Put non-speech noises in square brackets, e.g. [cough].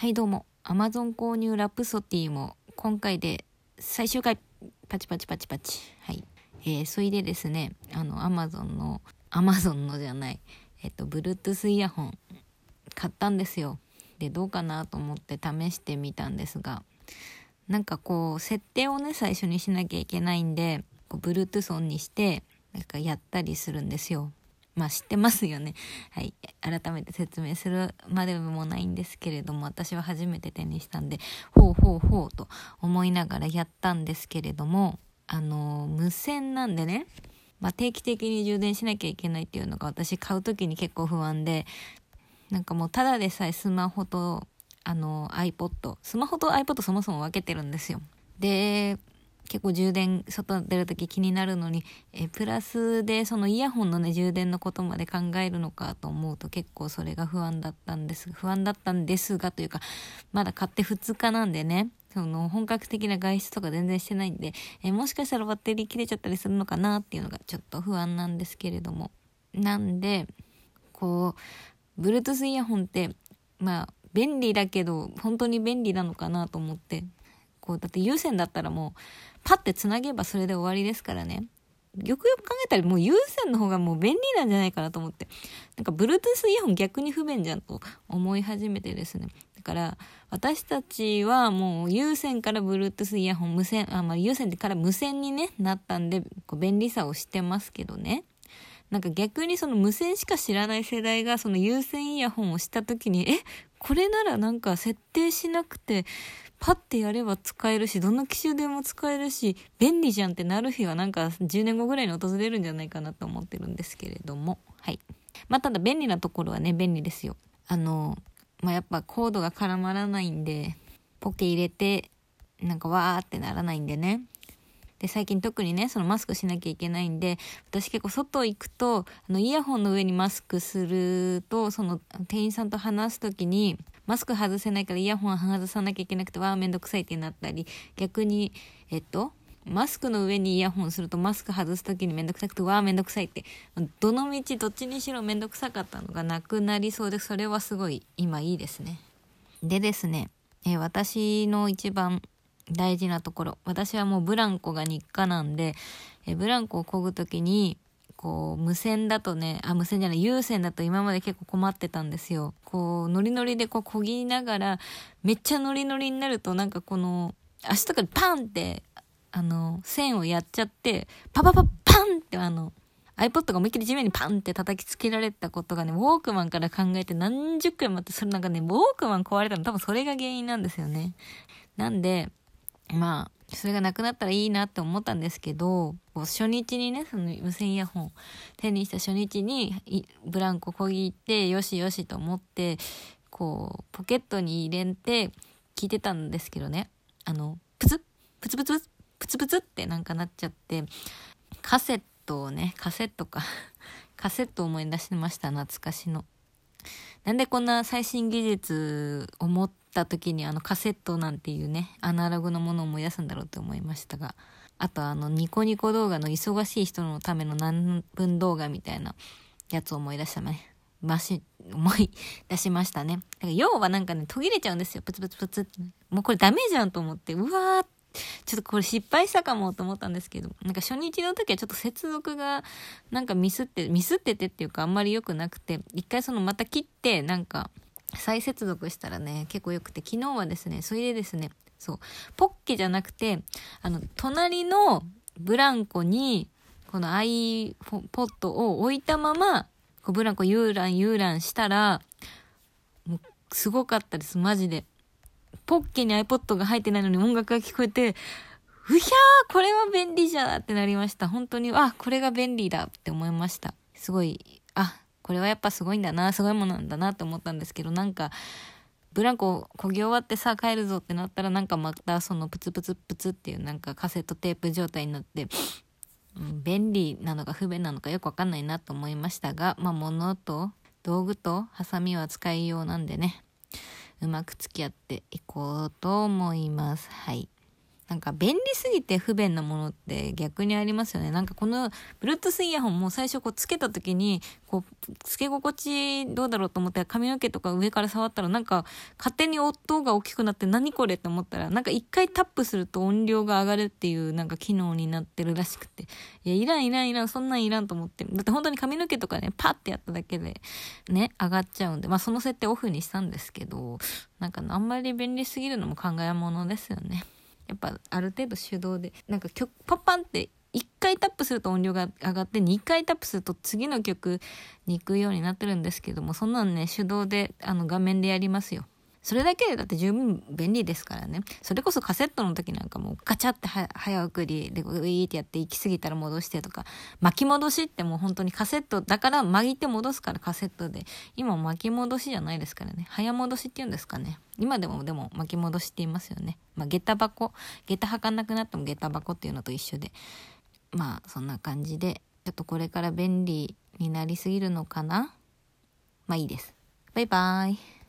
はいどうも。Amazon 購入ラプソディも今回で最終回。パチパチパチパチ。はい。えー、それでですねあの Amazon の Amazon のじゃない。えっと Bluetooth イヤホン。買ったんですよ。でどうかなと思って試してみたんですがなんかこう設定をね最初にしなきゃいけないんでこう Bluetooth オンにしてなんかやったりするんですよ。まあ知ってますよね。はい。改めて説明するまでもないんですけれども、私は初めて手にしたんで、ほうほうほうと思いながらやったんですけれども、あの、無線なんでね、まあ、定期的に充電しなきゃいけないっていうのが私買う時に結構不安で、なんかもうただでさえスマホと、あの、iPod、スマホと iPod そもそも分けてるんですよ。で、結構充電外出る時気になるのにえプラスでそのイヤホンのね充電のことまで考えるのかと思うと結構それが不安だったんです不安だったんですがというかまだ買って2日なんでねその本格的な外出とか全然してないんでえもしかしたらバッテリー切れちゃったりするのかなっていうのがちょっと不安なんですけれども。なんでこう Bluetooth イヤホンってまあ便利だけど本当に便利なのかなと思ってこうだって有線だったらもうパッてつなげばそれで終わりですからね。よくよく考えたらもう有線の方がもう便利なんじゃないかなと思って。なんか Bluetooth イヤホン逆に不便じゃんと思い始めてですね。だから私たちはもう有線から Bluetooth イヤホン無線、あ、まあ有線から無線に、ね、なったんでこう便利さを知ってますけどね。なんか逆にその無線しか知らない世代がその有線イヤホンをした時に、え、これならなんか設定しなくてパッてやれば使えるし、どの機種でも使えるし、便利じゃんってなる日はなんか10年後ぐらいに訪れるんじゃないかなと思ってるんですけれども。はい。まあ、ただ便利なところはね、便利ですよ。あの、まあ、やっぱコードが絡まらないんで、ポケ入れて、なんかわーってならないんでね。で、最近特にね、そのマスクしなきゃいけないんで、私結構外行くと、あの、イヤホンの上にマスクすると、その、店員さんと話す時に、マスク外せないからイヤホン外さなきゃいけなくて、わあ、めんどくさいってなったり、逆に、えっと、マスクの上にイヤホンするとマスク外す時にめんどくさくて、わあ、めんどくさいって、どの道どっちにしろめんどくさかったのがなくなりそうで、それはすごい今いいですね。でですね、え、私の一番大事なところ。私はもうブランコが日課なんで、えブランコを漕ぐときに、こう、無線だとね、あ、無線じゃない、有線だと今まで結構困ってたんですよ。こう、ノリノリでこう、漕ぎながら、めっちゃノリノリになると、なんかこの、足とかでパンって、あの、線をやっちゃって、パパパパンってあの、iPod が思いっきり地面にパンって叩きつけられたことがね、ウォークマンから考えて何十回もあって、それなんかね、ウォークマン壊れたの多分それが原因なんですよね。なんで、まあ、それがなくなったらいいなって思ったんですけど、初日にね、その無線イヤホン手にした初日にブランコこぎって、よしよしと思って、こう、ポケットに入れて聞いてたんですけどね、あの、プツッ、プツプツ、プツプツってなんかなっちゃって、カセットをね、カセットか [laughs] カセットを思い出しました、懐かしの。なんでこんな最新技術を持った時にあのカセットなんていうね、アナログのものを思い出すんだろうと思いましたが、あとあのニコニコ動画の忙しい人のための何分動画みたいなやつを思い出したね。まし、思い出しましたね。だから要はなんかね、途切れちゃうんですよ。プツプツプツって。もうこれダメじゃんと思って、うわーちょっとこれ失敗したかもと思ったんですけど、なんか初日の時はちょっと接続がなんかミスって、ミスっててっていうかあんまり良くなくて、一回そのまた切ってなんか再接続したらね、結構良くて、昨日はですね、それでですね、そう、ポッケじゃなくて、あの、隣のブランコに、この iPod を置いたまま、こうブランコユーランユーランしたら、もうすごかったです、マジで。ポッケに iPod が入ってないのに音楽が聞こえて、うひゃーこれは便利じゃってなりました。本当に、あ、これが便利だって思いました。すごい、あ、これはやっぱすごいんだな、すごいものなんだなって思ったんですけど、なんか、ブランコこぎ終わってさ帰るぞってなったらなんかまたそのプツプツプツっていうなんかカセットテープ状態になって、うん、便利なのか不便なのかよくわかんないなと思いましたが、まあ物と道具とハサミは使いようなんでね、うまく付き合っていこうと思います。はい。なんか便利すぎて不便なものって逆にありますよね。なんかこの Bluetooth イヤホンも最初こうつけた時に、こう、つけ心地どうだろうと思って髪の毛とか上から触ったらなんか勝手に音が大きくなって何これって思ったらなんか一回タップすると音量が上がるっていうなんか機能になってるらしくて。いや、いらんいらんいらん、そんなんいらんと思って。だって本当に髪の毛とかね、パッてやっただけでね、上がっちゃうんで、まあその設定オフにしたんですけど、なんかあんまり便利すぎるのも考えものですよね。やっぱある程度手動でなんか曲パッパンって1回タップすると音量が上がって2回タップすると次の曲に行くようになってるんですけどもそんなんね手動であの画面でやりますよ。それだけでだって十分便利ですからね。それこそカセットの時なんかもうガチャって早送りでウィーってやって行き過ぎたら戻してとか、巻き戻しってもう本当にカセットだから巻いて戻すからカセットで。今巻き戻しじゃないですからね。早戻しって言うんですかね。今でもでも巻き戻しって言いますよね。まあ下駄箱。下駄履かなくなっても下駄箱っていうのと一緒で。まあそんな感じで、ちょっとこれから便利になりすぎるのかな？まあいいです。バイバーイ。